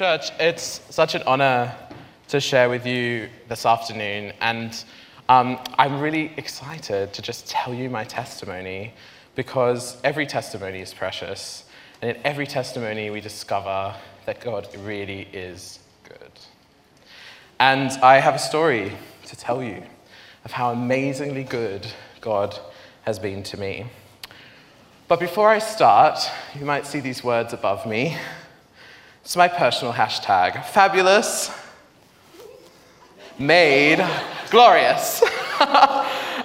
Church, it's such an honor to share with you this afternoon, and um, I'm really excited to just tell you my testimony because every testimony is precious, and in every testimony, we discover that God really is good. And I have a story to tell you of how amazingly good God has been to me. But before I start, you might see these words above me. It's my personal hashtag fabulous, made, glorious.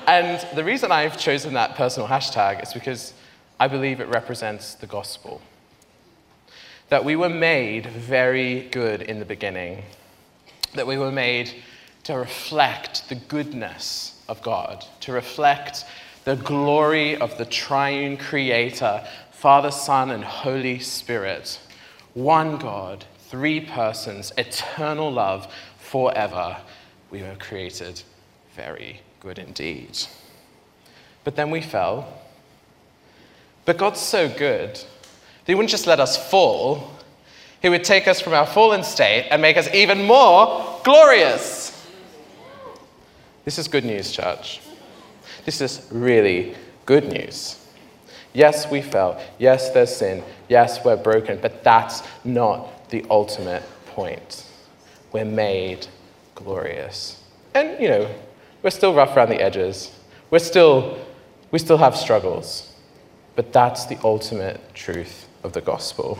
and the reason I've chosen that personal hashtag is because I believe it represents the gospel. That we were made very good in the beginning, that we were made to reflect the goodness of God, to reflect the glory of the triune creator, Father, Son, and Holy Spirit one God, three persons, eternal love forever. We were created very good indeed. But then we fell. But God's so good that He wouldn't just let us fall, He would take us from our fallen state and make us even more glorious. This is good news, church. This is really good news. Yes, we fell. Yes, there's sin. Yes, we're broken. But that's not the ultimate point. We're made glorious. And, you know, we're still rough around the edges. We're still, we still have struggles. But that's the ultimate truth of the gospel.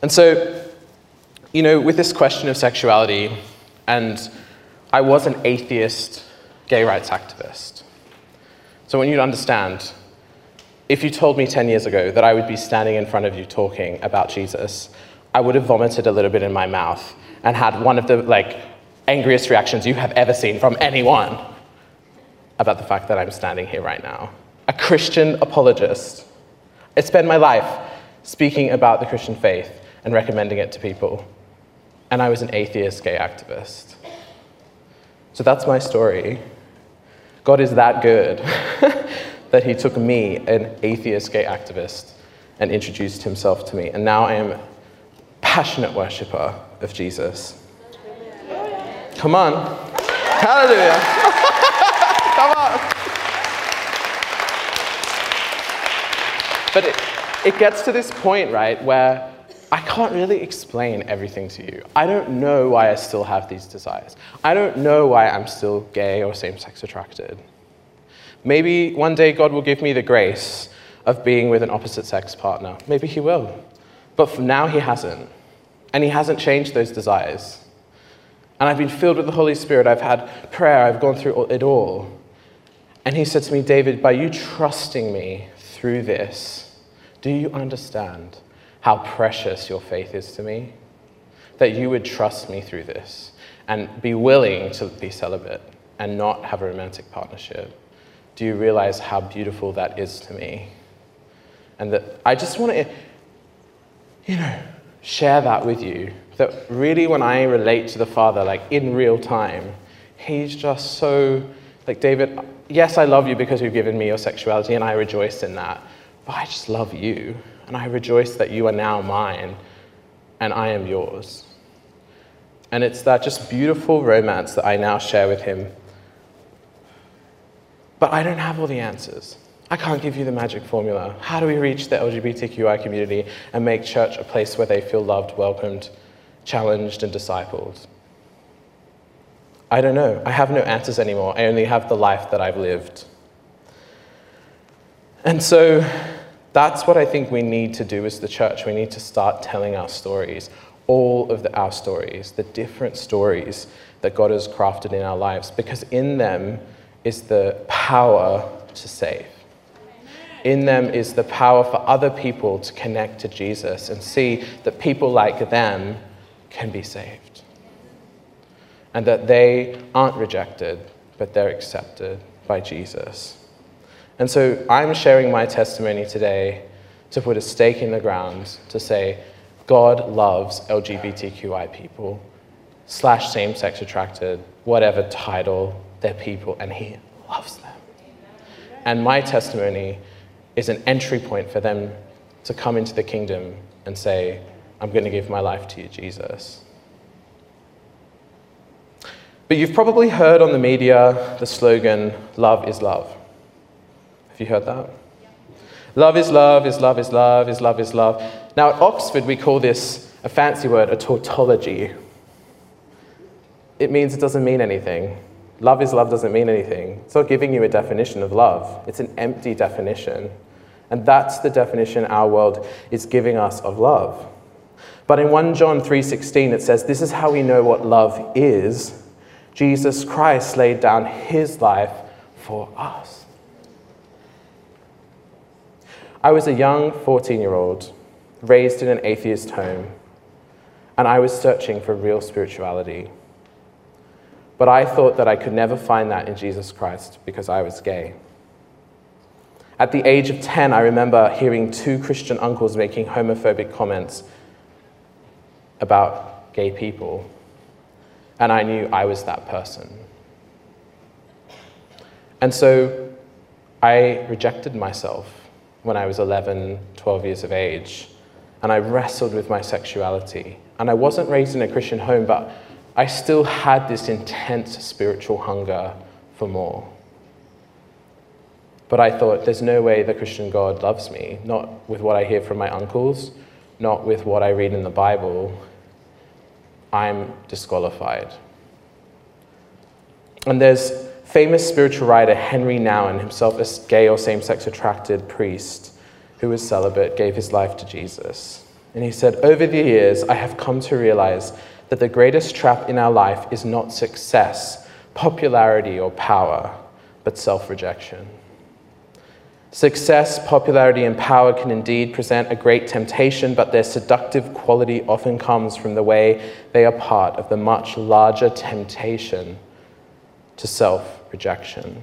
And so, you know, with this question of sexuality, and I was an atheist gay rights activist. So I want you to understand if you told me 10 years ago that I would be standing in front of you talking about Jesus, I would have vomited a little bit in my mouth and had one of the like angriest reactions you have ever seen from anyone about the fact that I'm standing here right now. A Christian apologist. I spend my life speaking about the Christian faith and recommending it to people. And I was an atheist gay activist. So that's my story. God is that good. that he took me, an atheist gay activist, and introduced himself to me. And now I am a passionate worshiper of Jesus. Come on. Hallelujah. Come on. But it, it gets to this point, right, where I can't really explain everything to you. I don't know why I still have these desires. I don't know why I'm still gay or same sex attracted. Maybe one day God will give me the grace of being with an opposite sex partner. Maybe He will. But for now, He hasn't. And He hasn't changed those desires. And I've been filled with the Holy Spirit. I've had prayer. I've gone through it all. And He said to me, David, by you trusting me through this, do you understand how precious your faith is to me? That you would trust me through this and be willing to be celibate and not have a romantic partnership do you realize how beautiful that is to me? And that I just want to, you know, share that with you. That really, when I relate to the Father, like in real time, He's just so, like, David, yes, I love you because you've given me your sexuality, and I rejoice in that. But I just love you, and I rejoice that you are now mine, and I am yours. And it's that just beautiful romance that I now share with Him but I don't have all the answers. I can't give you the magic formula. How do we reach the LGBTQI community and make church a place where they feel loved, welcomed, challenged, and discipled? I don't know. I have no answers anymore. I only have the life that I've lived. And so that's what I think we need to do as the church. We need to start telling our stories, all of the, our stories, the different stories that God has crafted in our lives, because in them, is the power to save. In them is the power for other people to connect to Jesus and see that people like them can be saved. And that they aren't rejected, but they're accepted by Jesus. And so I'm sharing my testimony today to put a stake in the ground to say, God loves LGBTQI people, slash same sex attracted, whatever title their people, and He loves them. And my testimony is an entry point for them to come into the kingdom and say, I'm going to give my life to you, Jesus. But you've probably heard on the media the slogan, love is love. Have you heard that? Love is love, is love is love, is love is love. Now, at Oxford, we call this a fancy word, a tautology. It means it doesn't mean anything. Love is love doesn't mean anything. It's not giving you a definition of love, it's an empty definition. And that's the definition our world is giving us of love. But in 1 John 3:16 it says this is how we know what love is. Jesus Christ laid down his life for us. I was a young 14 year old, raised in an atheist home, and I was searching for real spirituality. But I thought that I could never find that in Jesus Christ because I was gay. At the age of 10, I remember hearing two Christian uncles making homophobic comments about gay people, and I knew I was that person. And so I rejected myself when I was 11, 12 years of age, and I wrestled with my sexuality. And I wasn't raised in a Christian home, but I still had this intense spiritual hunger for more. But I thought, there's no way the Christian God loves me, not with what I hear from my uncles, not with what I read in the Bible. I'm disqualified. And there's famous spiritual writer Henry Nouwen, himself a gay or same sex attracted priest who was celibate, gave his life to Jesus. And he said, Over the years, I have come to realize that the greatest trap in our life is not success, popularity, or power, but self rejection. Success, popularity, and power can indeed present a great temptation, but their seductive quality often comes from the way they are part of the much larger temptation to self rejection.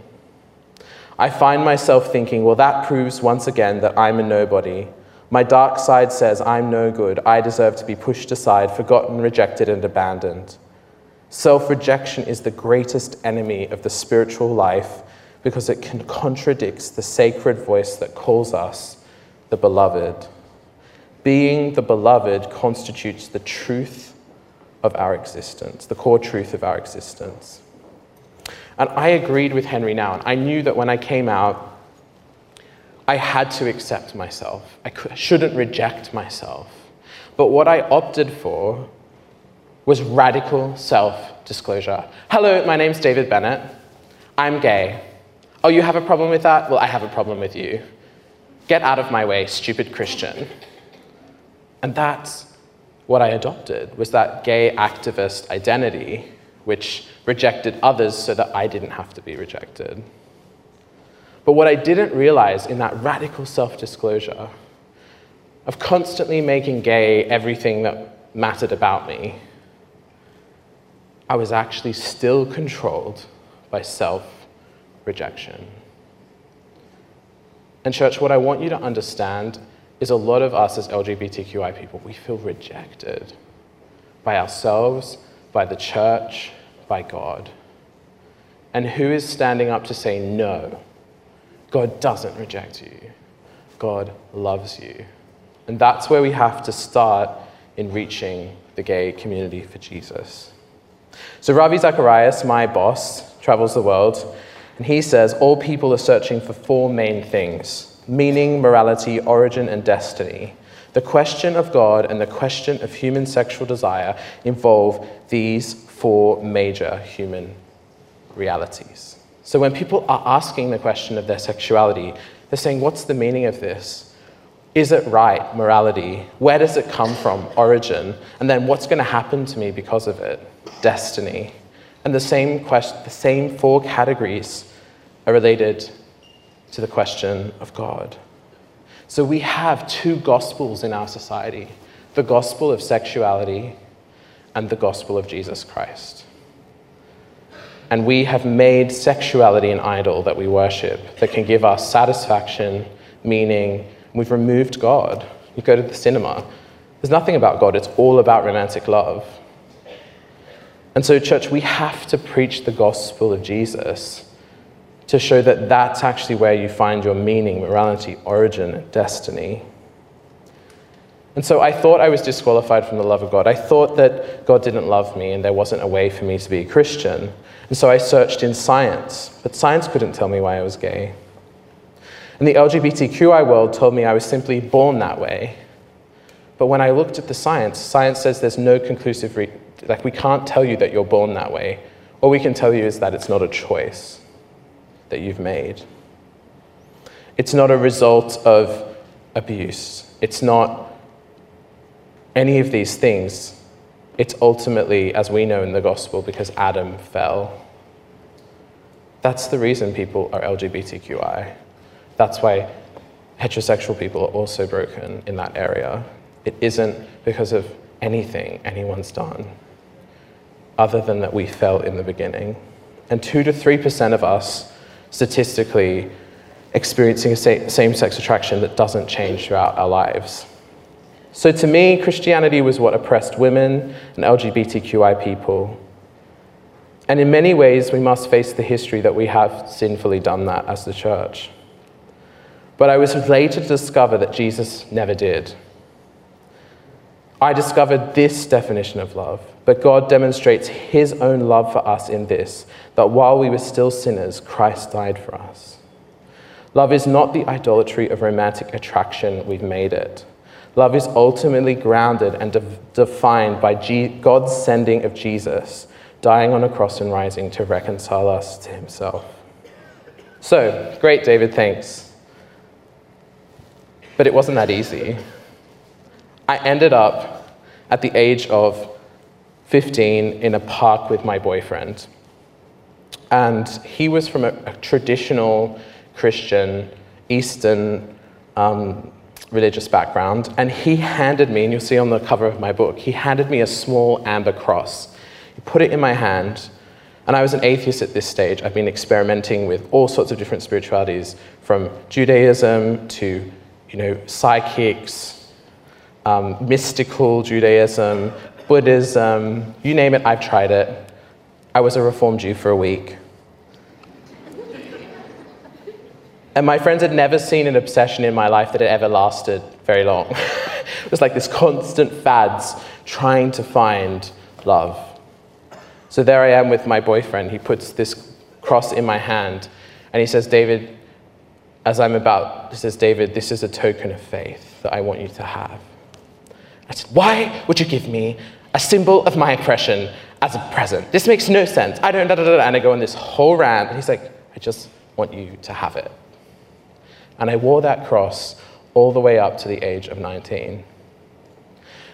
I find myself thinking, well, that proves once again that I'm a nobody. My dark side says I'm no good. I deserve to be pushed aside, forgotten, rejected, and abandoned. Self rejection is the greatest enemy of the spiritual life because it can contradicts the sacred voice that calls us the beloved. Being the beloved constitutes the truth of our existence, the core truth of our existence. And I agreed with Henry Nouwen, and I knew that when I came out, I had to accept myself. I shouldn't reject myself. But what I opted for was radical self disclosure. Hello, my name's David Bennett. I'm gay. Oh, you have a problem with that? Well, I have a problem with you. Get out of my way, stupid Christian. And that's what I adopted was that gay activist identity which rejected others so that I didn't have to be rejected. But what I didn't realize in that radical self disclosure of constantly making gay everything that mattered about me, I was actually still controlled by self rejection. And, church, what I want you to understand is a lot of us as LGBTQI people, we feel rejected by ourselves, by the church, by God. And who is standing up to say no? God doesn't reject you. God loves you. And that's where we have to start in reaching the gay community for Jesus. So, Ravi Zacharias, my boss, travels the world, and he says all people are searching for four main things meaning, morality, origin, and destiny. The question of God and the question of human sexual desire involve these four major human realities. So when people are asking the question of their sexuality, they're saying, What's the meaning of this? Is it right, morality? Where does it come from, origin? And then what's going to happen to me because of it? Destiny. And the same, the same four categories are related to the question of God. So we have two gospels in our society the gospel of sexuality and the gospel of Jesus Christ. And we have made sexuality an idol that we worship that can give us satisfaction, meaning. We've removed God. You go to the cinema, there's nothing about God, it's all about romantic love. And so, church, we have to preach the gospel of Jesus to show that that's actually where you find your meaning, morality, origin, and destiny. And so I thought I was disqualified from the love of God. I thought that God didn't love me and there wasn't a way for me to be a Christian. And so I searched in science, but science couldn't tell me why I was gay. And the LGBTQI world told me I was simply born that way. But when I looked at the science, science says there's no conclusive, re- like we can't tell you that you're born that way. All we can tell you is that it's not a choice that you've made. It's not a result of abuse. It's not any of these things. It's ultimately, as we know in the gospel, because Adam fell. That's the reason people are LGBTQI. That's why heterosexual people are also broken in that area. It isn't because of anything anyone's done, other than that we fell in the beginning. And 2 to 3% of us, statistically, experiencing a same sex attraction that doesn't change throughout our lives. So to me, Christianity was what oppressed women and LGBTQI people. And in many ways, we must face the history that we have sinfully done that as the church. But I was later to discover that Jesus never did. I discovered this definition of love, but God demonstrates his own love for us in this that while we were still sinners, Christ died for us. Love is not the idolatry of romantic attraction we've made it. Love is ultimately grounded and de- defined by G- God's sending of Jesus, dying on a cross and rising to reconcile us to himself. So, great, David, thanks. But it wasn't that easy. I ended up at the age of 15 in a park with my boyfriend. And he was from a, a traditional Christian, Eastern um, religious background, and he handed me, and you'll see on the cover of my book, he handed me a small amber cross. He put it in my hand, and I was an atheist at this stage. I've been experimenting with all sorts of different spiritualities, from Judaism to, you know, psychics, um, mystical Judaism, Buddhism, you name it, I've tried it. I was a Reformed Jew for a week. And my friends had never seen an obsession in my life that had ever lasted very long. it was like this constant fads trying to find love. So there I am with my boyfriend. He puts this cross in my hand and he says, David, as I'm about, he says, David, this is a token of faith that I want you to have. I said, Why would you give me a symbol of my oppression as a present? This makes no sense. I don't, da, da, da. And I go on this whole rant. And he's like, I just want you to have it. And I wore that cross all the way up to the age of 19.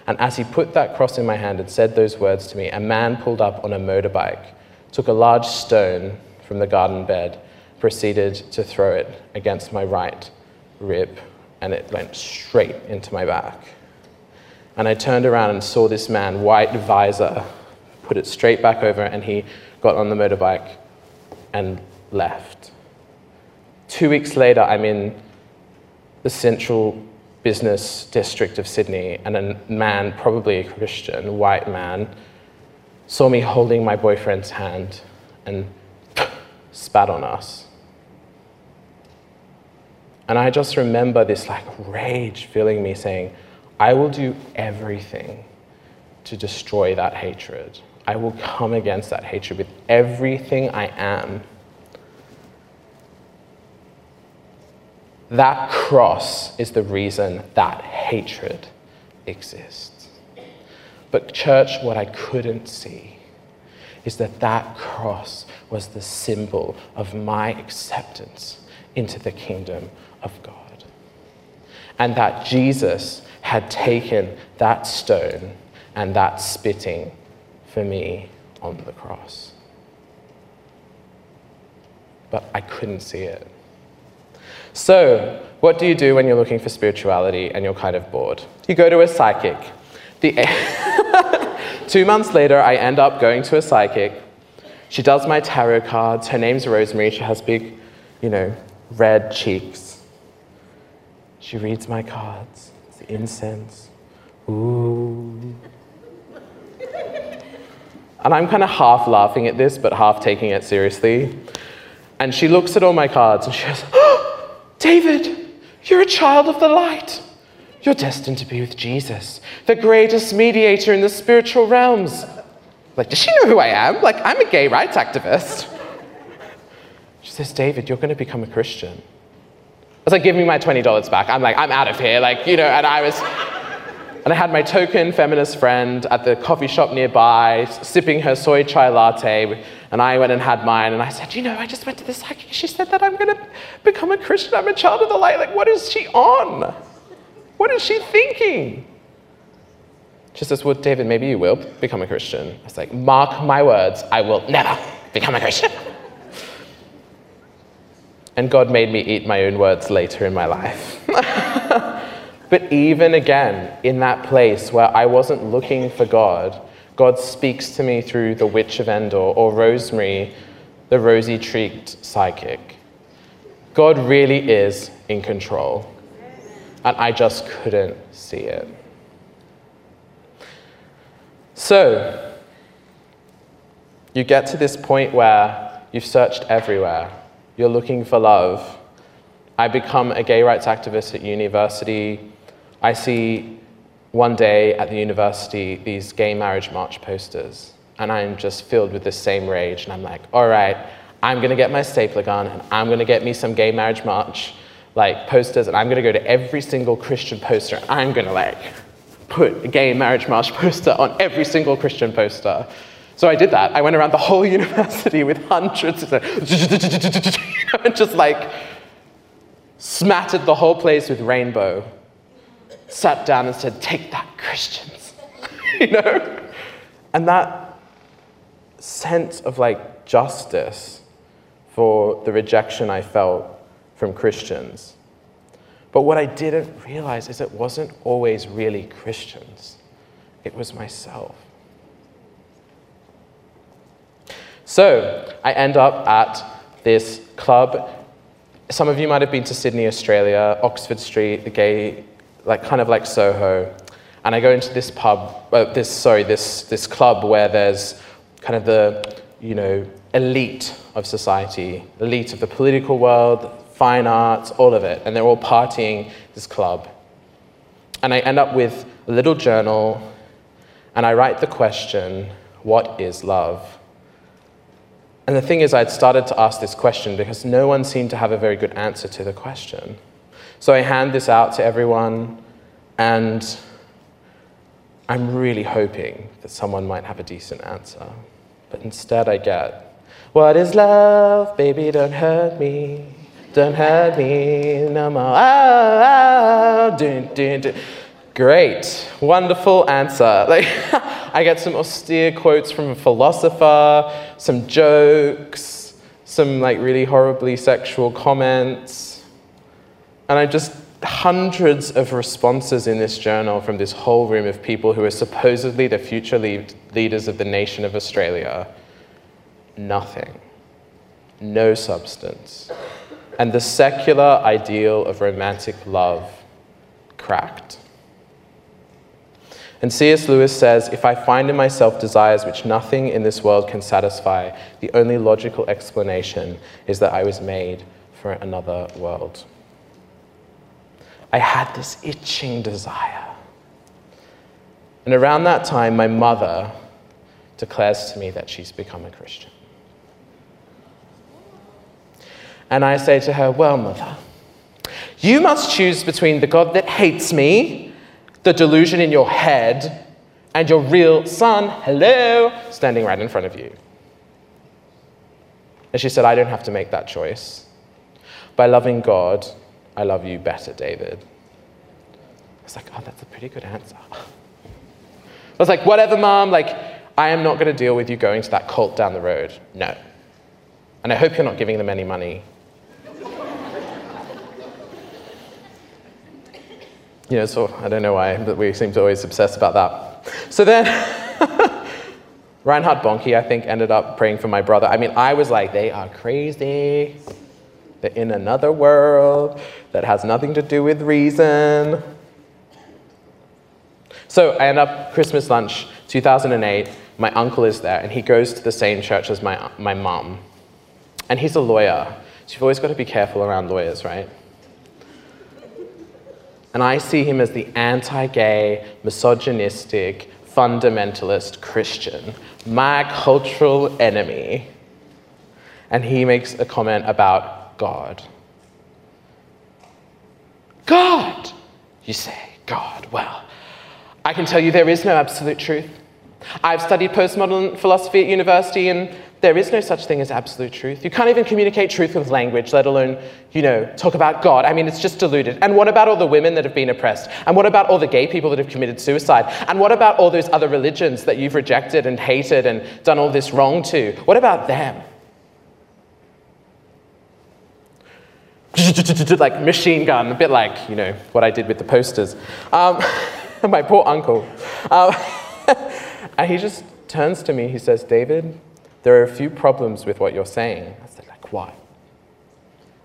And as he put that cross in my hand and said those words to me, a man pulled up on a motorbike, took a large stone from the garden bed, proceeded to throw it against my right rib, and it went straight into my back. And I turned around and saw this man, white visor, put it straight back over, and he got on the motorbike and left. Two weeks later, I'm in the central business district of Sydney, and a man, probably a Christian, white man, saw me holding my boyfriend's hand and spat on us. And I just remember this like rage filling me saying, I will do everything to destroy that hatred. I will come against that hatred with everything I am. That cross is the reason that hatred exists. But, church, what I couldn't see is that that cross was the symbol of my acceptance into the kingdom of God. And that Jesus had taken that stone and that spitting for me on the cross. But I couldn't see it. So, what do you do when you're looking for spirituality and you're kind of bored? You go to a psychic. The Two months later, I end up going to a psychic. She does my tarot cards. Her name's Rosemary. She has big, you know, red cheeks. She reads my cards. It's incense. Ooh. And I'm kind of half laughing at this, but half taking it seriously. And she looks at all my cards and she goes, oh, David, you're a child of the light. You're destined to be with Jesus, the greatest mediator in the spiritual realms. Like, does she know who I am? Like, I'm a gay rights activist. She says, David, you're going to become a Christian. I was like, give me my $20 back. I'm like, I'm out of here. Like, you know, and I was, and I had my token feminist friend at the coffee shop nearby, sipping her soy chai latte, and I went and had mine, and I said, you know, I just went to this psychic. She said that I'm going to become a Christian. I'm a child of the light. Like, what is she on? What is she thinking? She says, well, David, maybe you will become a Christian. I was like, mark my words, I will never become a Christian. And God made me eat my own words later in my life. but even again, in that place where I wasn't looking for God, God speaks to me through the Witch of Endor or Rosemary, the rosy cheeked psychic. God really is in control. And I just couldn't see it. So, you get to this point where you've searched everywhere you're looking for love. I become a gay rights activist at university. I see one day at the university these gay marriage march posters, and I'm just filled with the same rage. And I'm like, all right, I'm gonna get my stapler gun, and I'm gonna get me some gay marriage march like posters, and I'm gonna go to every single Christian poster. And I'm gonna like put a gay marriage march poster on every single Christian poster. So I did that. I went around the whole university with hundreds of and just like smattered the whole place with rainbow. Sat down and said, Take that, Christians. you know? And that sense of like justice for the rejection I felt from Christians. But what I didn't realize is it wasn't always really Christians, it was myself. So I end up at this club. Some of you might have been to Sydney, Australia, Oxford Street, the gay, like kind of like Soho. And I go into this pub, uh, this sorry, this this club where there's kind of the you know elite of society, elite of the political world, fine arts, all of it, and they're all partying this club. And I end up with a little journal, and I write the question, "What is love?" And the thing is, I'd started to ask this question because no one seemed to have a very good answer to the question. So I hand this out to everyone, and I'm really hoping that someone might have a decent answer. But instead, I get, What is love? Baby, don't hurt me. Don't hurt me no more. Oh, oh. Dun, dun, dun. Great, wonderful answer. Like, I get some austere quotes from a philosopher, some jokes, some like really horribly sexual comments, and I just hundreds of responses in this journal from this whole room of people who are supposedly the future lead leaders of the nation of Australia. Nothing. No substance. And the secular ideal of romantic love cracked. And C.S. Lewis says, If I find in myself desires which nothing in this world can satisfy, the only logical explanation is that I was made for another world. I had this itching desire. And around that time, my mother declares to me that she's become a Christian. And I say to her, Well, mother, you must choose between the God that hates me the delusion in your head and your real son, hello, standing right in front of you. And she said, I don't have to make that choice. By loving God, I love you better, David. I was like, oh, that's a pretty good answer. I was like, whatever, mom, like, I am not going to deal with you going to that cult down the road. No. And I hope you're not giving them any money you know, so I don't know why, but we seem to always obsess about that. So then, Reinhard Bonnke, I think, ended up praying for my brother. I mean, I was like, they are crazy. In another world that has nothing to do with reason. So I end up Christmas lunch, 2008. My uncle is there, and he goes to the same church as my, my mom. And he's a lawyer. So you've always got to be careful around lawyers, right? And I see him as the anti gay, misogynistic, fundamentalist Christian, my cultural enemy. And he makes a comment about God. God, you say, God. Well, I can tell you there is no absolute truth. I've studied postmodern philosophy at university, and there is no such thing as absolute truth. You can't even communicate truth with language, let alone, you know, talk about God. I mean, it's just diluted. And what about all the women that have been oppressed? And what about all the gay people that have committed suicide? And what about all those other religions that you've rejected and hated and done all this wrong to? What about them? like machine gun, a bit like, you know, what I did with the posters. Um, my poor uncle. Um, and he just turns to me, he says, David, there are a few problems with what you're saying. I said, like, what? He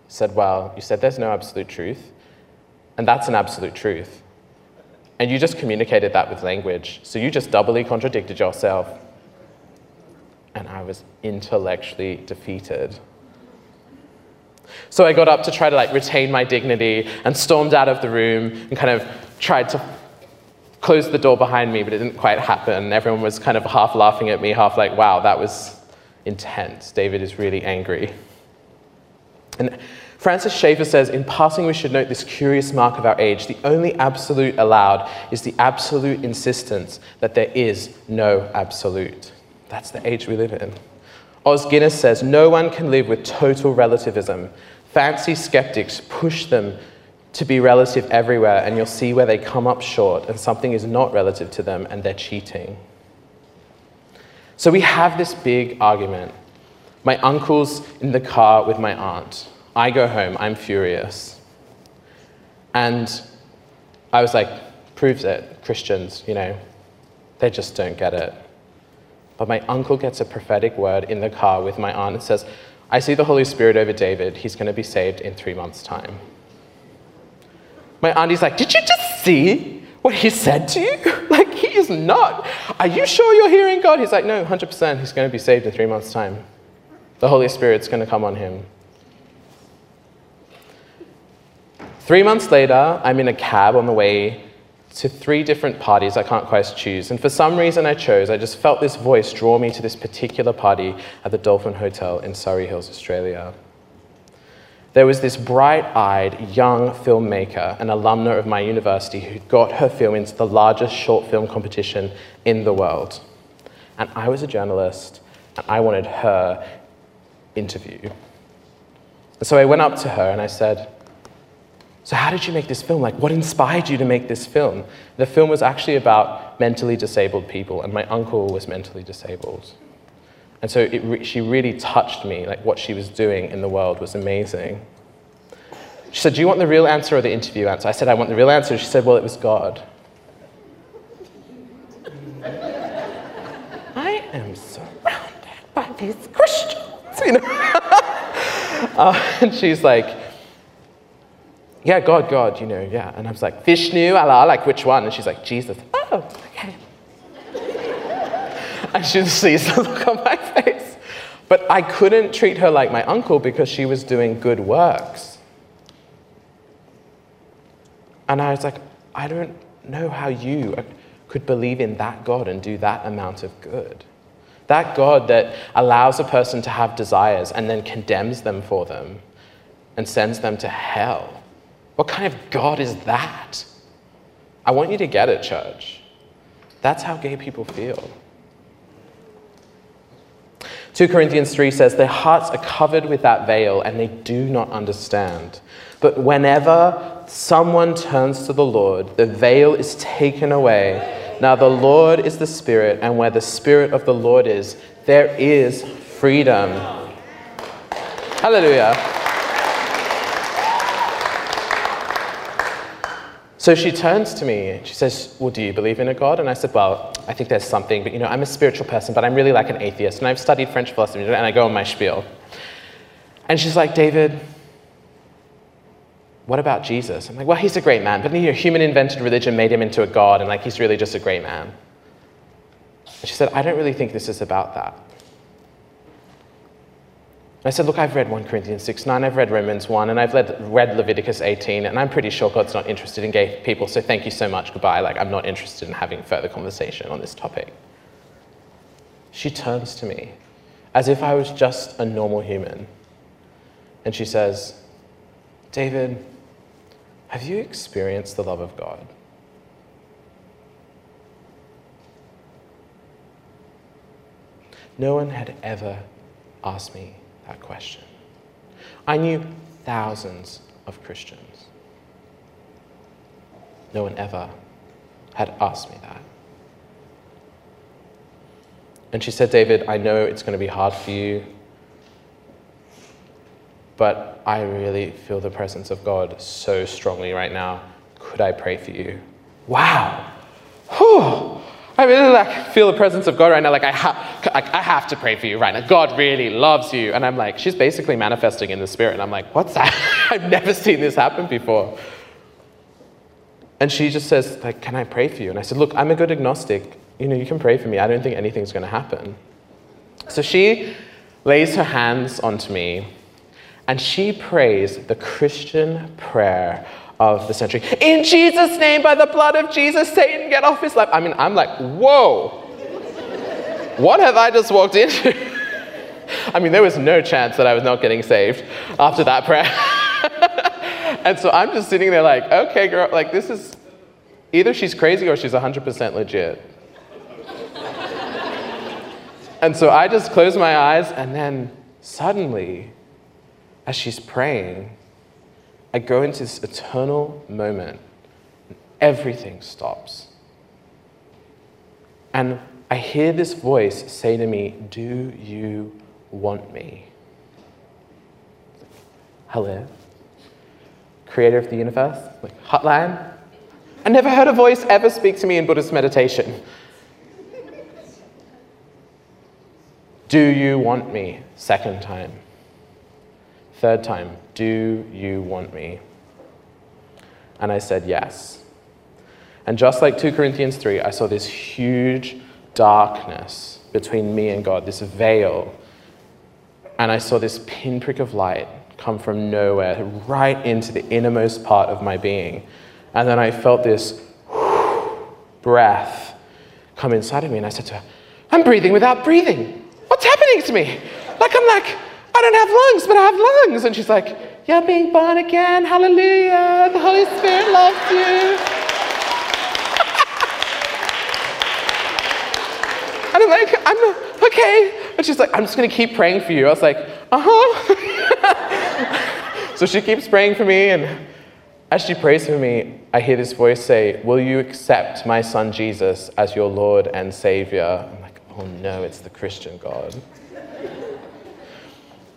said, well, you said there's no absolute truth, and that's an absolute truth. And you just communicated that with language, so you just doubly contradicted yourself. And I was intellectually defeated. So I got up to try to like retain my dignity and stormed out of the room and kind of tried to close the door behind me, but it didn't quite happen. Everyone was kind of half laughing at me, half like, wow, that was intense. David is really angry. And Francis Schaeffer says, in passing, we should note this curious mark of our age. The only absolute allowed is the absolute insistence that there is no absolute. That's the age we live in. Os Guinness says, no one can live with total relativism. Fancy skeptics push them to be relative everywhere, and you'll see where they come up short, and something is not relative to them, and they're cheating. So we have this big argument. My uncle's in the car with my aunt. I go home, I'm furious. And I was like, proves it, Christians, you know, they just don't get it. But my uncle gets a prophetic word in the car with my aunt and says, I see the Holy Spirit over David. He's going to be saved in three months' time. My auntie's like, Did you just see what he said to you? Like, he is not. Are you sure you're hearing God? He's like, No, 100%. He's going to be saved in three months' time. The Holy Spirit's going to come on him. Three months later, I'm in a cab on the way to three different parties I can't quite choose. And for some reason I chose, I just felt this voice draw me to this particular party at the Dolphin Hotel in Surry Hills, Australia. There was this bright eyed young filmmaker, an alumna of my university, who got her film into the largest short film competition in the world. And I was a journalist, and I wanted her interview. So I went up to her and I said, so, how did you make this film? Like, what inspired you to make this film? The film was actually about mentally disabled people, and my uncle was mentally disabled. And so re she really touched me, like, what she was doing in the world was amazing. She said, Do you want the real answer or the interview answer? I said, I want the real answer. She said, Well, it was God. I am surrounded by these Christians, you know? uh, and she's like, yeah, God, God, you know, yeah. And I was like, Vishnu, Allah, like which one? And she's like, Jesus. Oh, okay. and she sees the look on my face. But I couldn't treat her like my uncle because she was doing good works. And I was like, I don't know how you could believe in that God and do that amount of good. That God that allows a person to have desires and then condemns them for them and sends them to hell. What kind of God is that? I want you to get it, church. That's how gay people feel. 2 Corinthians 3 says, Their hearts are covered with that veil and they do not understand. But whenever someone turns to the Lord, the veil is taken away. Now, the Lord is the Spirit, and where the Spirit of the Lord is, there is freedom. Hallelujah. So she turns to me and she says, Well, do you believe in a God? And I said, Well, I think there's something, but you know, I'm a spiritual person, but I'm really like an atheist. And I've studied French philosophy, and I go on my spiel. And she's like, David, what about Jesus? I'm like, Well, he's a great man, but you know, human invented religion made him into a God, and like he's really just a great man. And she said, I don't really think this is about that. I said, Look, I've read 1 Corinthians 6 9, I've read Romans 1, and I've read, Leviticus 18, and I'm pretty sure God's not interested in gay people, so thank you so much, goodbye. Like, I'm not interested in having further conversation on this topic. She turns to me as if I was just a normal human, and she says, David, have you experienced the love of God? No one had ever asked me that question. I knew thousands of Christians. No one ever had asked me that. And she said, David, I know it's going to be hard for you, but I really feel the presence of God so strongly right now. Could I pray for you? Wow. Whew. I really like feel the presence of God right now. Like I, ha- I have to pray for you right now. God really loves you. And I'm like, she's basically manifesting in the spirit. And I'm like, what's that? I've never seen this happen before. And she just says, like, can I pray for you? And I said, look, I'm a good agnostic. You know, you can pray for me. I don't think anything's going to happen. So she lays her hands onto me and she prays the Christian prayer of the century. In Jesus' name, by the blood of Jesus, Satan, get off his life. I mean, I'm like, whoa, what have I just walked into? I mean, there was no chance that I was not getting saved after that prayer. and so I'm just sitting there like, okay, girl, like this is either she's crazy or she's 100% legit. and so I just close my eyes, and then suddenly, as she's praying, I go into this eternal moment, and everything stops. And I hear this voice say to me, Do you want me? Hello? Creator of the universe? Like, hotline? I never heard a voice ever speak to me in Buddhist meditation. Do you want me? Second time. Third time, do you want me? And I said, yes. And just like 2 Corinthians 3, I saw this huge darkness between me and God, this veil. And I saw this pinprick of light come from nowhere, right into the innermost part of my being. And then I felt this breath come inside of me, and I said to her, I'm breathing without breathing. What's happening to me? Like, I'm like, I don't have lungs, but I have lungs. And she's like, You're being born again. Hallelujah. The Holy Spirit loves you. and I'm like, I'm okay. And she's like, I'm just going to keep praying for you. I was like, Uh huh. so she keeps praying for me. And as she prays for me, I hear this voice say, Will you accept my son Jesus as your Lord and Savior? I'm like, Oh no, it's the Christian God.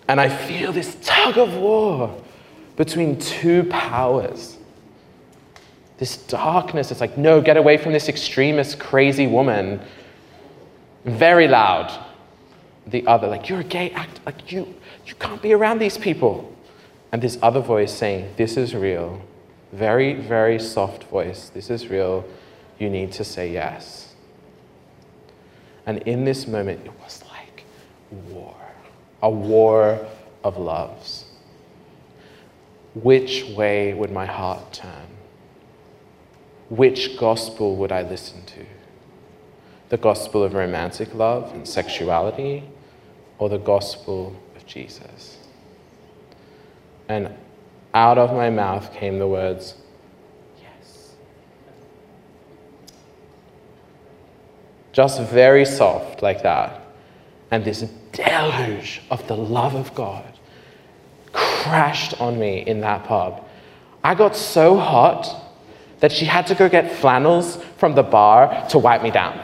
And I feel this tug of war between two powers. This darkness, it's like, no, get away from this extremist, crazy woman. Very loud. The other, like, you're a gay act, like, you, you can't be around these people. And this other voice saying, this is real. Very, very soft voice. This is real. You need to say yes. And in this moment, it was a war of loves. Which way would my heart turn? Which gospel would I listen to? The gospel of romantic love and sexuality, or the gospel of Jesus? And out of my mouth came the words, Yes. Just very soft, like that. And this deluge of the love of God crashed on me in that pub. I got so hot that she had to go get flannels from the bar to wipe me down.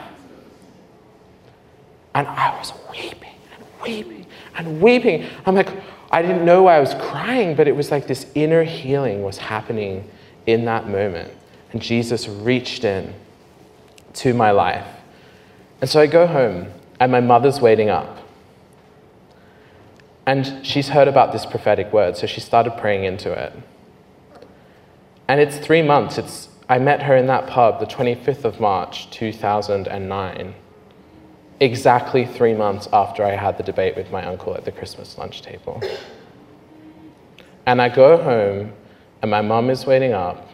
And I was weeping and weeping and weeping. I'm like, I didn't know why I was crying, but it was like this inner healing was happening in that moment. And Jesus reached in to my life. And so I go home, and my mother's waiting up. And she's heard about this prophetic word, so she started praying into it. And it's three months. It's, I met her in that pub the 25th of March, 2009. exactly three months after I had the debate with my uncle at the Christmas lunch table. And I go home, and my mum is waiting up.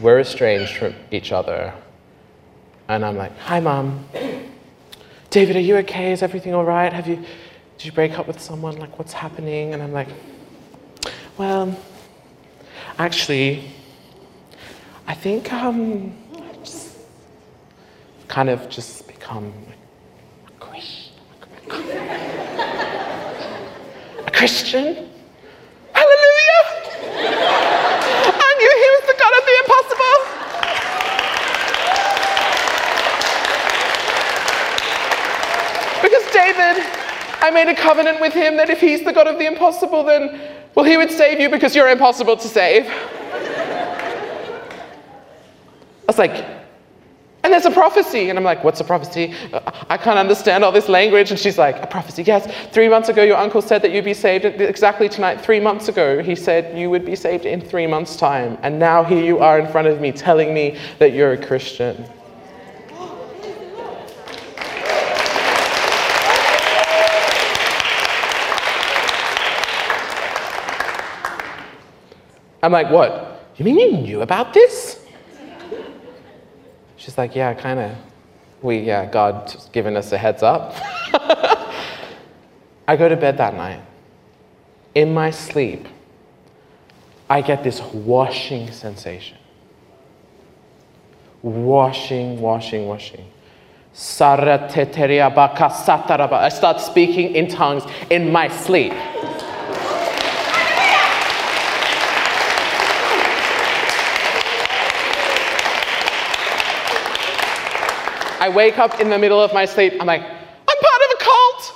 We're estranged from each other. And I'm like, Hi, mum. David, are you okay? Is everything all right? Have you, did you break up with someone? Like, what's happening? And I'm like, Well, actually, I think um, just kind of just become a Christian. A Christian? Hallelujah! I knew he was the God of the impossible. Because David, I made a covenant with him that if he's the God of the impossible, then, well, he would save you because you're impossible to save. I was like, and there's a prophecy. And I'm like, what's a prophecy? I can't understand all this language. And she's like, a prophecy, yes. Three months ago, your uncle said that you'd be saved. Exactly tonight, three months ago, he said you would be saved in three months' time. And now here you are in front of me telling me that you're a Christian. I'm like, what? You mean you knew about this? She's like, yeah, kind of. We, yeah, God's given us a heads up. I go to bed that night. In my sleep, I get this washing sensation. Washing, washing, washing. I start speaking in tongues in my sleep. I wake up in the middle of my sleep. I'm like, I'm part of a cult.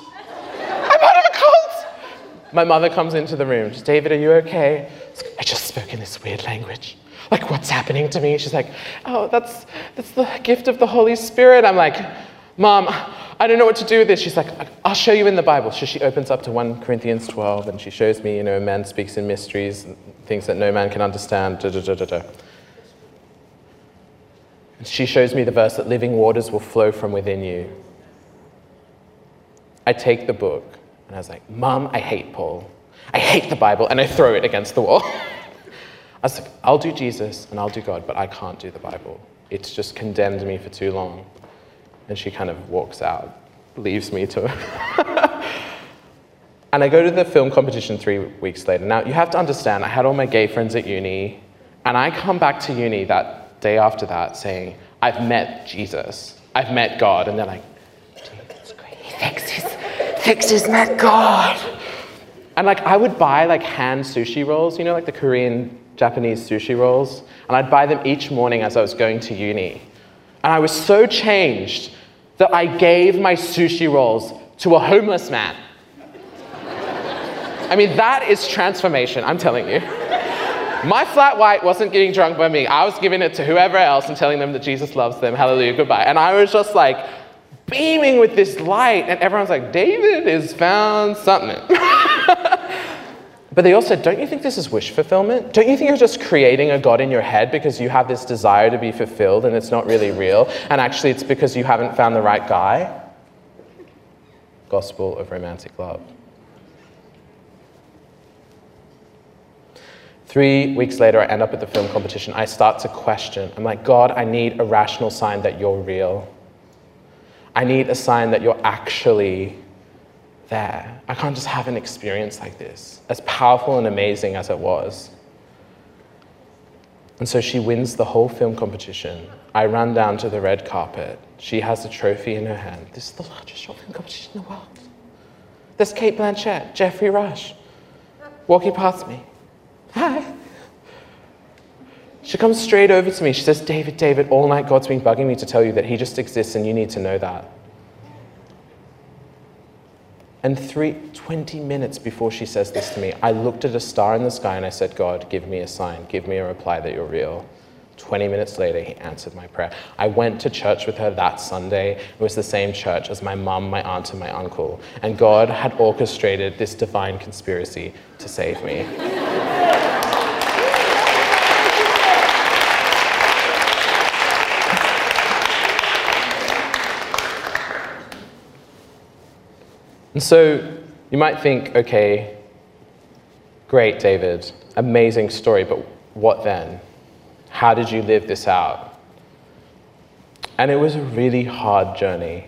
I'm part of a cult. My mother comes into the room. She's, David, are you okay? I just spoke in this weird language. Like, what's happening to me? She's like, oh, that's, that's the gift of the Holy Spirit. I'm like, Mom, I don't know what to do with this. She's like, I'll show you in the Bible. So she opens up to 1 Corinthians 12 and she shows me, you know, a man speaks in mysteries, things that no man can understand. Da, da, da, da, da. She shows me the verse that living waters will flow from within you. I take the book and I was like, Mom, I hate Paul. I hate the Bible. And I throw it against the wall. I was like, I'll do Jesus and I'll do God, but I can't do the Bible. It's just condemned me for too long. And she kind of walks out, leaves me to. and I go to the film competition three weeks later. Now, you have to understand, I had all my gay friends at uni, and I come back to uni that day after that saying, I've met Jesus. I've met God. And they're like, Jesus great. He thinks he's met God. And like I would buy like hand sushi rolls, you know, like the Korean Japanese sushi rolls. And I'd buy them each morning as I was going to uni. And I was so changed that I gave my sushi rolls to a homeless man. I mean, that is transformation, I'm telling you. My flat white wasn't getting drunk by me. I was giving it to whoever else and telling them that Jesus loves them. Hallelujah, goodbye. And I was just like beaming with this light, and everyone's like, David has found something. but they all said, Don't you think this is wish fulfillment? Don't you think you're just creating a God in your head because you have this desire to be fulfilled and it's not really real? And actually, it's because you haven't found the right guy? Gospel of romantic love. Three weeks later, I end up at the film competition. I start to question. I'm like, God, I need a rational sign that you're real. I need a sign that you're actually there. I can't just have an experience like this, as powerful and amazing as it was. And so she wins the whole film competition. I run down to the red carpet. She has a trophy in her hand. This is the largest short film competition in the world. There's Cate Blanchett, Geoffrey Rush, walking past me. Hi. She comes straight over to me. She says, David, David, all night God's been bugging me to tell you that He just exists and you need to know that. And three, 20 minutes before she says this to me, I looked at a star in the sky and I said, God, give me a sign, give me a reply that you're real. 20 minutes later, he answered my prayer. I went to church with her that Sunday. It was the same church as my mum, my aunt, and my uncle. And God had orchestrated this divine conspiracy to save me. And so you might think, okay, great, David, amazing story, but what then? How did you live this out? And it was a really hard journey.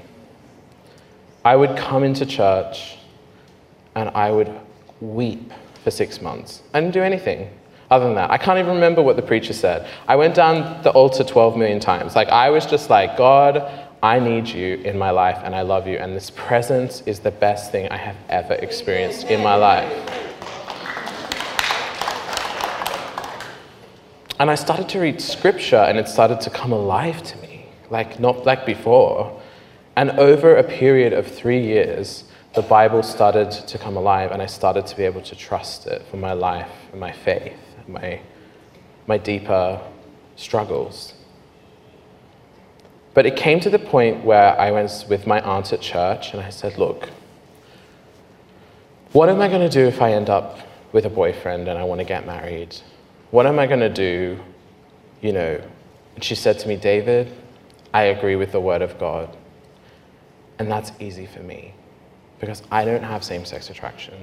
I would come into church and I would weep for six months. I didn't do anything other than that. I can't even remember what the preacher said. I went down the altar 12 million times. Like, I was just like, God, I need you in my life and I love you. And this presence is the best thing I have ever experienced in my life. And I started to read scripture and it started to come alive to me, like not like before. And over a period of three years, the Bible started to come alive and I started to be able to trust it for my life and my faith and my, my deeper struggles. But it came to the point where I was with my aunt at church and I said, Look, what am I going to do if I end up with a boyfriend and I want to get married? What am I going to do? You know, and she said to me, David, I agree with the word of God. And that's easy for me because I don't have same sex attraction.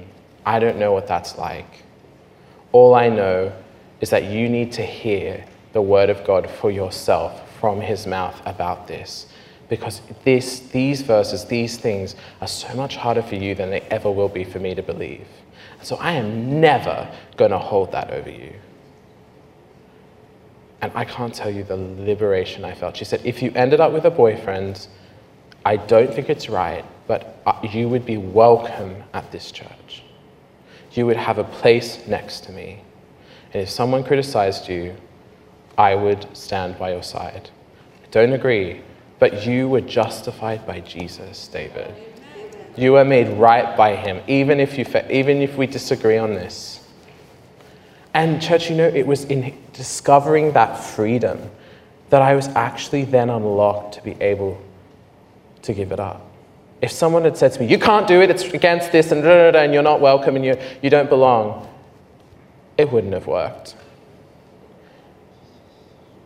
I don't know what that's like. All I know is that you need to hear the word of God for yourself from his mouth about this. Because this, these verses, these things are so much harder for you than they ever will be for me to believe. So I am never going to hold that over you. And I can't tell you the liberation I felt. She said, if you ended up with a boyfriend, I don't think it's right, but uh, you would be welcome at this church. You would have a place next to me. And if someone criticized you, I would stand by your side. I don't agree, but you were justified by Jesus, David. You were made right by him, even if, you, even if we disagree on this. And, church, you know, it was in discovering that freedom that I was actually then unlocked to be able to give it up. If someone had said to me, You can't do it, it's against this, and, and you're not welcome, and you, you don't belong, it wouldn't have worked.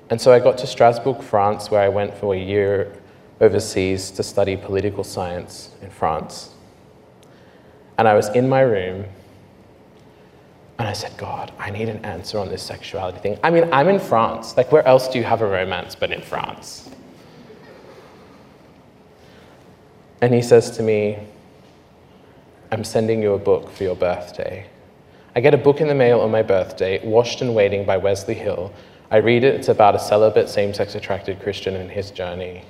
And so I got to Strasbourg, France, where I went for a year overseas to study political science in France. And I was in my room and I said, God, I need an answer on this sexuality thing. I mean, I'm in France. Like, where else do you have a romance but in France? And he says to me, I'm sending you a book for your birthday. I get a book in the mail on my birthday, Washed and Waiting by Wesley Hill. I read it, it's about a celibate, same sex attracted Christian and his journey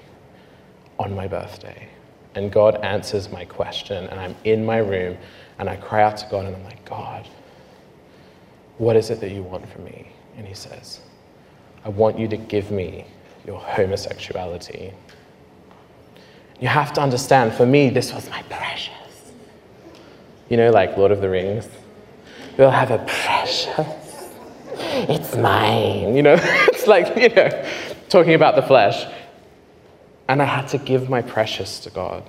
on my birthday. And God answers my question, and I'm in my room, and I cry out to God, and I'm like, God, what is it that you want from me? And he says, I want you to give me your homosexuality. You have to understand, for me, this was my precious. You know, like Lord of the Rings. We'll have a precious. It's mine. You know, it's like, you know, talking about the flesh. And I had to give my precious to God.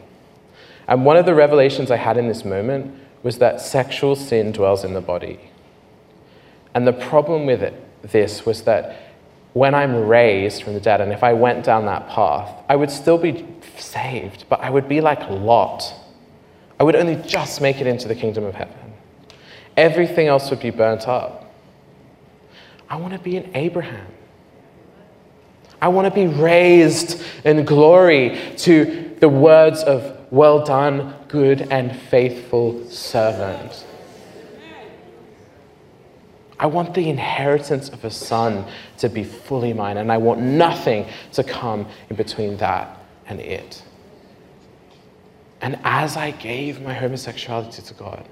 And one of the revelations I had in this moment was that sexual sin dwells in the body. And the problem with it, this was that when I'm raised from the dead, and if I went down that path, I would still be saved, but I would be like Lot. I would only just make it into the kingdom of heaven. Everything else would be burnt up. I want to be an Abraham. I want to be raised in glory to the words of, Well done, good and faithful servant. I want the inheritance of a son to be fully mine, and I want nothing to come in between that and it. And as I gave my homosexuality to God,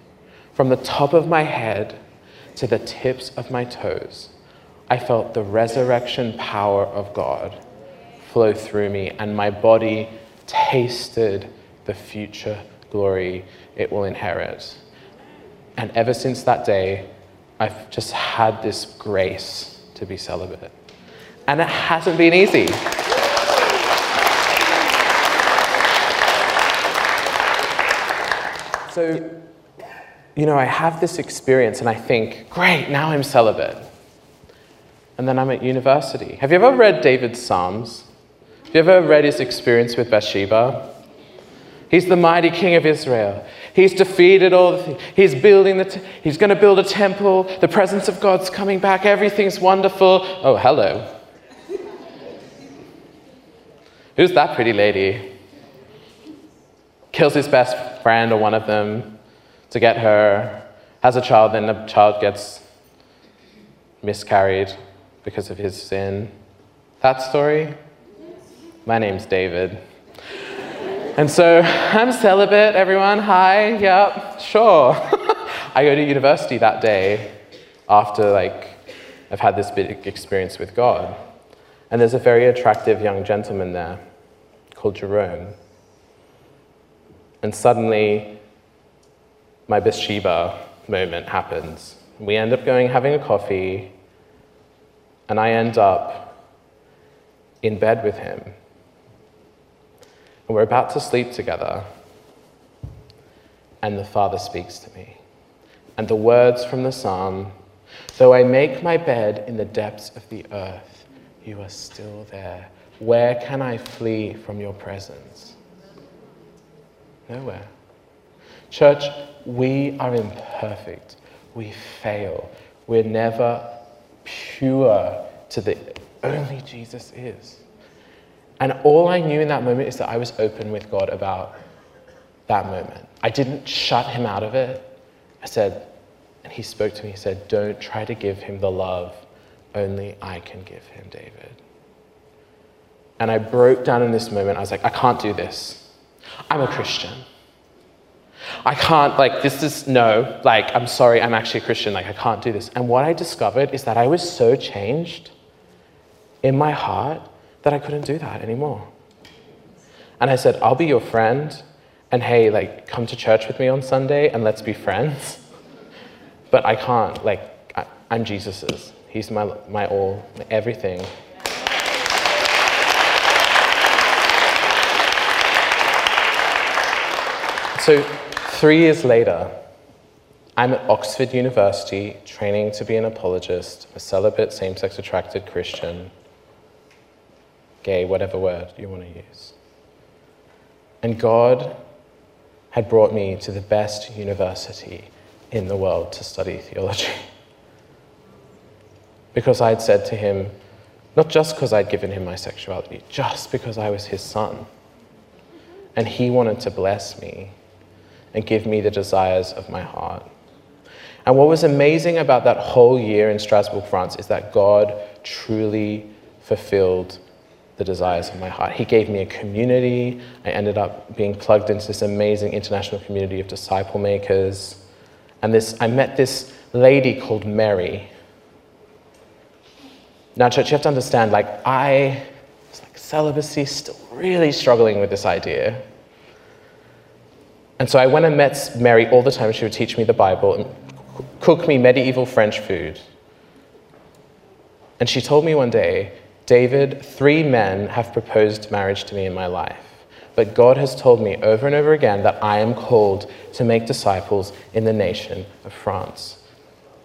from the top of my head to the tips of my toes, I felt the resurrection power of God flow through me, and my body tasted the future glory it will inherit. And ever since that day, I've just had this grace to be celibate. And it hasn't been easy. So, you know, I have this experience and I think, great, now I'm celibate. And then I'm at university. Have you ever read David's Psalms? Have you ever read his experience with Bathsheba? He's the mighty king of Israel. He's defeated all the things. He's building the, he's going to build a temple. The presence of God's coming back. Everything's wonderful. Oh, hello. Who's that pretty lady? Kills his best friend or one of them to get her, has a child, then the child gets miscarried because of his sin. That story? My name's David. And so I'm celibate, everyone. Hi, yep, sure. I go to university that day after like I've had this big experience with God. And there's a very attractive young gentleman there called Jerome. And suddenly my Bathsheba moment happens. We end up going having a coffee, and I end up in bed with him. And we're about to sleep together, and the Father speaks to me. And the words from the psalm Though I make my bed in the depths of the earth, you are still there. Where can I flee from your presence? Nowhere. Church, we are imperfect. We fail. We're never pure to the only Jesus is. And all I knew in that moment is that I was open with God about that moment. I didn't shut him out of it. I said, and he spoke to me, he said, Don't try to give him the love only I can give him, David. And I broke down in this moment. I was like, I can't do this. I'm a Christian. I can't, like, this is no, like, I'm sorry, I'm actually a Christian. Like, I can't do this. And what I discovered is that I was so changed in my heart that I couldn't do that anymore. And I said, I'll be your friend. And hey, like, come to church with me on Sunday and let's be friends. But I can't, like, I, am Jesus's. He's my, my all, my everything. So, three years later, I'm at Oxford University training to be an apologist, a celibate, same sex attracted Christian gay, whatever word you want to use. And God had brought me to the best university in the world to study theology. Because I'd said to him, not just because I'd given him my sexuality, just because I was his son. And he wanted to bless me and give me the desires of my heart. And what was amazing about that whole year in Strasbourg, France, is that God truly fulfilled the desires of my heart. He gave me a community. I ended up being plugged into this amazing international community of disciple makers. And this, I met this lady called Mary. Now, church, you have to understand, like, I like celibacy, still really struggling with this idea. And so I went and met Mary all the time. She would teach me the Bible and cook me medieval French food. And she told me one day, David, three men have proposed marriage to me in my life. But God has told me over and over again that I am called to make disciples in the nation of France.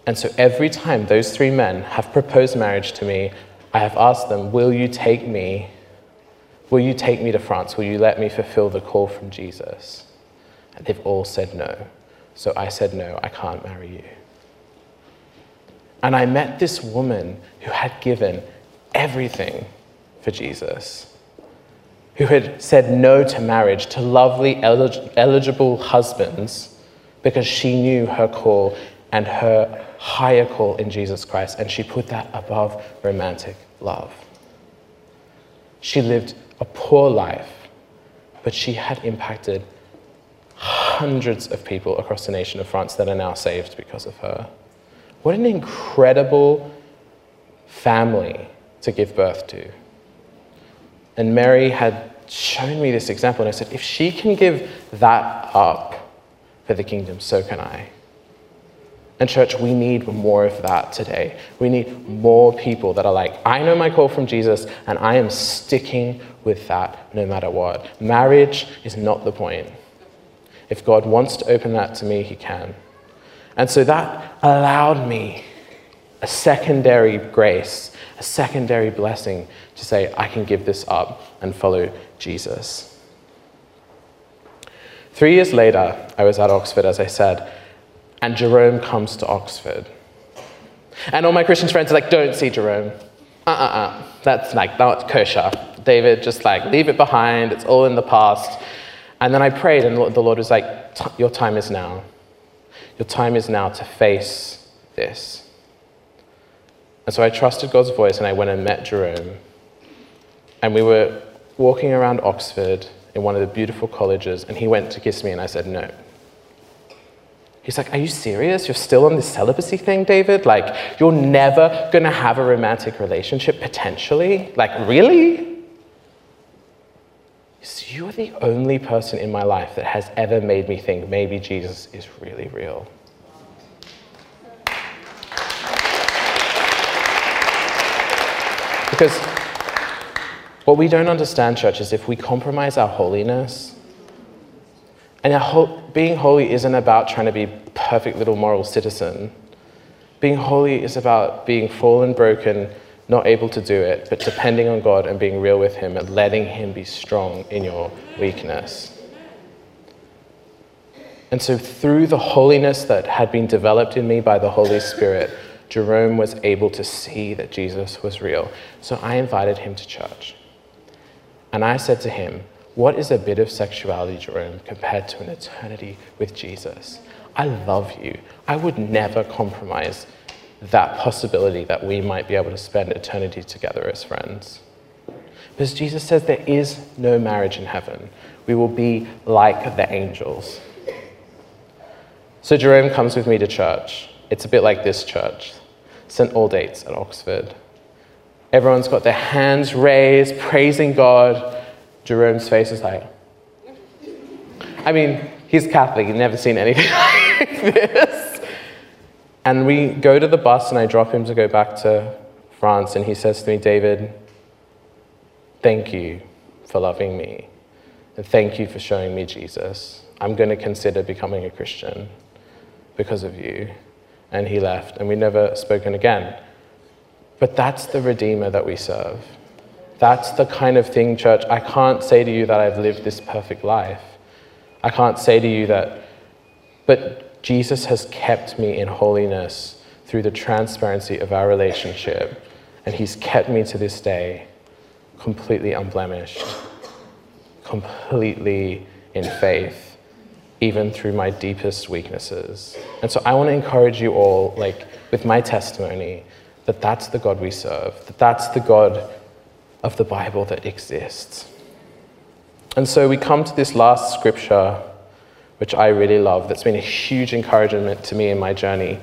And so every time those three men have proposed marriage to me, I have asked them, Will you take me? Will you take me to France? Will you let me fulfill the call from Jesus? They've all said no. So I said, No, I can't marry you. And I met this woman who had given everything for Jesus, who had said no to marriage to lovely, elig- eligible husbands because she knew her call and her higher call in Jesus Christ, and she put that above romantic love. She lived a poor life, but she had impacted hundreds of people across the nation of France that are now saved because of her. What an incredible family to give birth to. And Mary had shown me this example, and I said, if she can give that up for the kingdom, so can I. And, church, we need more of that today. We need more people that are like, I know my call from Jesus, and I am sticking with that no matter what. Marriage is not the point. If God wants to open that to me, He can. And so that allowed me a secondary grace a secondary blessing to say, I can give this up and follow Jesus. Three years later, I was at Oxford, as I said, and Jerome comes to Oxford. And all my Christian friends are like, don't see Jerome. Uh uh uh. That's like, not kosher. David, just like, leave it behind. It's all in the past. And then I prayed, and the Lord was like, Your time is now. Your time is now to face this. And so I trusted God's voice, and I went and met Jerome. And we were walking around Oxford in one of the beautiful colleges, and he went to kiss me, and I said, No. He's like, Are you serious? You're still on this celibacy thing, David? Like, you're never going to have a romantic relationship potentially? Like, really? You're the only person in my life that has ever made me think maybe Jesus is really real. Because what we don't understand, church, is if we compromise our holiness, and ho- being holy isn't about trying to be perfect little moral citizen. Being holy is about being fallen, broken, not able to do it, but depending on God and being real with Him and letting Him be strong in your weakness. And so, through the holiness that had been developed in me by the Holy Spirit, Jerome was able to see that Jesus was real. So, I invited him to church. And I said to him, What is a bit of sexuality, Jerome, compared to an eternity with Jesus? I love you. I would never compromise that possibility that we might be able to spend eternity together as friends. Because Jesus says there is no marriage in heaven. We will be like the angels. So Jerome comes with me to church. It's a bit like this church, St. Aldate's at Oxford. Everyone's got their hands raised, praising God. Jerome's face is like, I mean, he's Catholic, he's never seen anything like this. And we go to the bus, and I drop him to go back to France, and he says to me, David, thank you for loving me, and thank you for showing me Jesus. I'm going to consider becoming a Christian because of you. And he left, and we never spoken again. But that's the Redeemer that we serve. That's the kind of thing, church. I can't say to you that I've lived this perfect life. I can't say to you that, but Jesus has kept me in holiness through the transparency of our relationship, and He's kept me to this day completely unblemished, completely in faith, even through my deepest weaknesses. And so I want to encourage you all, like with my testimony, that that's the God we serve, that that's the God of the Bible that exists. And so we come to this last scripture, which I really love, that's been a huge encouragement to me in my journey.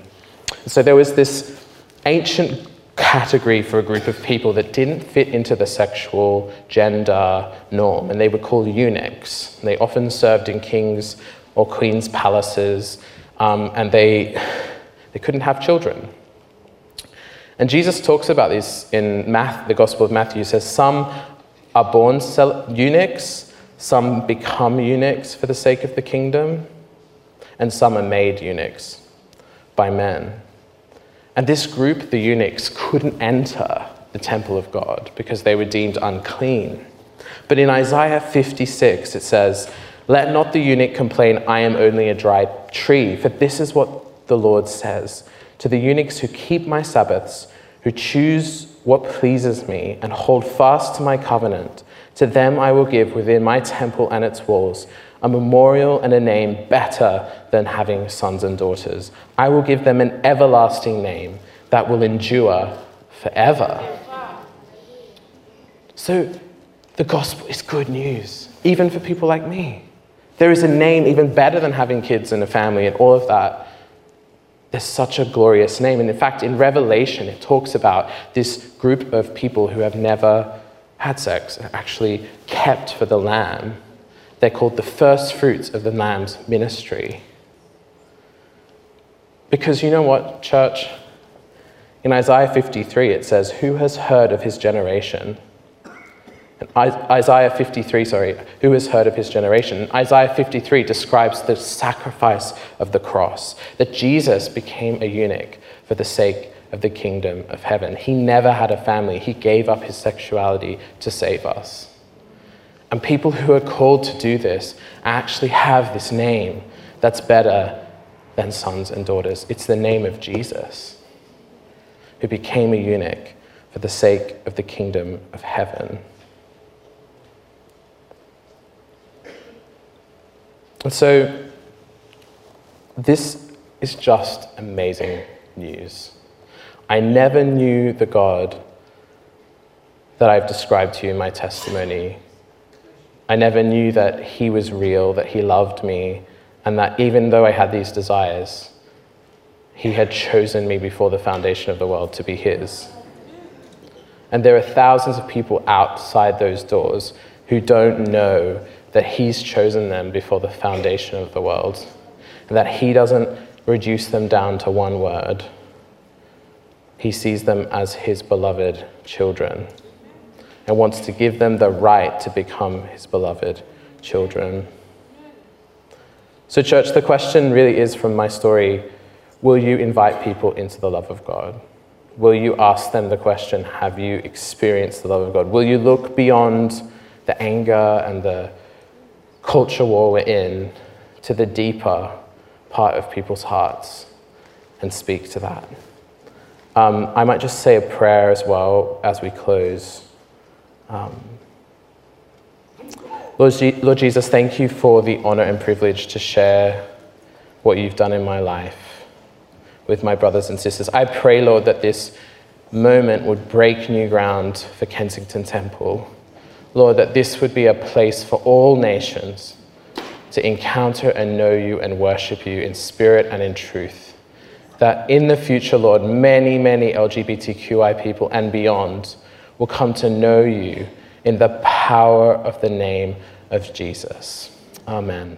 So there was this ancient category for a group of people that didn't fit into the sexual gender norm, and they were called eunuchs. They often served in kings' or queens' palaces, um, and they, they couldn't have children. And Jesus talks about this in Matthew, the Gospel of Matthew. He says, Some are born eunuchs, some become eunuchs for the sake of the kingdom, and some are made eunuchs by men. And this group, the eunuchs, couldn't enter the temple of God because they were deemed unclean. But in Isaiah 56, it says, Let not the eunuch complain, I am only a dry tree, for this is what the Lord says to the eunuchs who keep my Sabbaths, who choose what pleases me, and hold fast to my covenant. To them I will give within my temple and its walls a memorial and a name better than having sons and daughters. I will give them an everlasting name that will endure forever. So the gospel is good news, even for people like me. There is a name even better than having kids and a family and all of that there's such a glorious name. And in fact, in Revelation, it talks about this group of people who have never had sex, actually kept for the Lamb. They're called the first fruits of the Lamb's ministry. Because you know what, church? In Isaiah 53, it says, Who has heard of his generation? Isaiah 53, sorry, who has heard of his generation? Isaiah 53 describes the sacrifice of the cross, that Jesus became a eunuch for the sake of the kingdom of heaven. He never had a family, he gave up his sexuality to save us. And people who are called to do this actually have this name that's better than sons and daughters. It's the name of Jesus, who became a eunuch for the sake of the kingdom of heaven. And so, this is just amazing news. I never knew the God that I've described to you in my testimony. I never knew that He was real, that He loved me, and that even though I had these desires, He had chosen me before the foundation of the world to be His. And there are thousands of people outside those doors who don't know that He's chosen them before the foundation of the world, and that He doesn't reduce them down to one word. He sees them as His beloved children and wants to give them the right to become His beloved children. So, church, the question really is from my story will you invite people into the love of God? Will you ask them the question, have you experienced the love of God? Will you look beyond the anger and the culture war we're in to the deeper part of people's hearts and speak to that? Um, I might just say a prayer as well as we close. Um, Lord, G- Lord Jesus, thank you for the honor and privilege to share what you've done in my life with my brothers and sisters. I pray, Lord, that this moment would break new ground for Kensington Temple. Lord, that this would be a place for all nations to encounter and know you and worship you in spirit and in truth. That in the future, Lord, many, many LGBTQI people and beyond will come to know you in the power of the name of Jesus. Amen.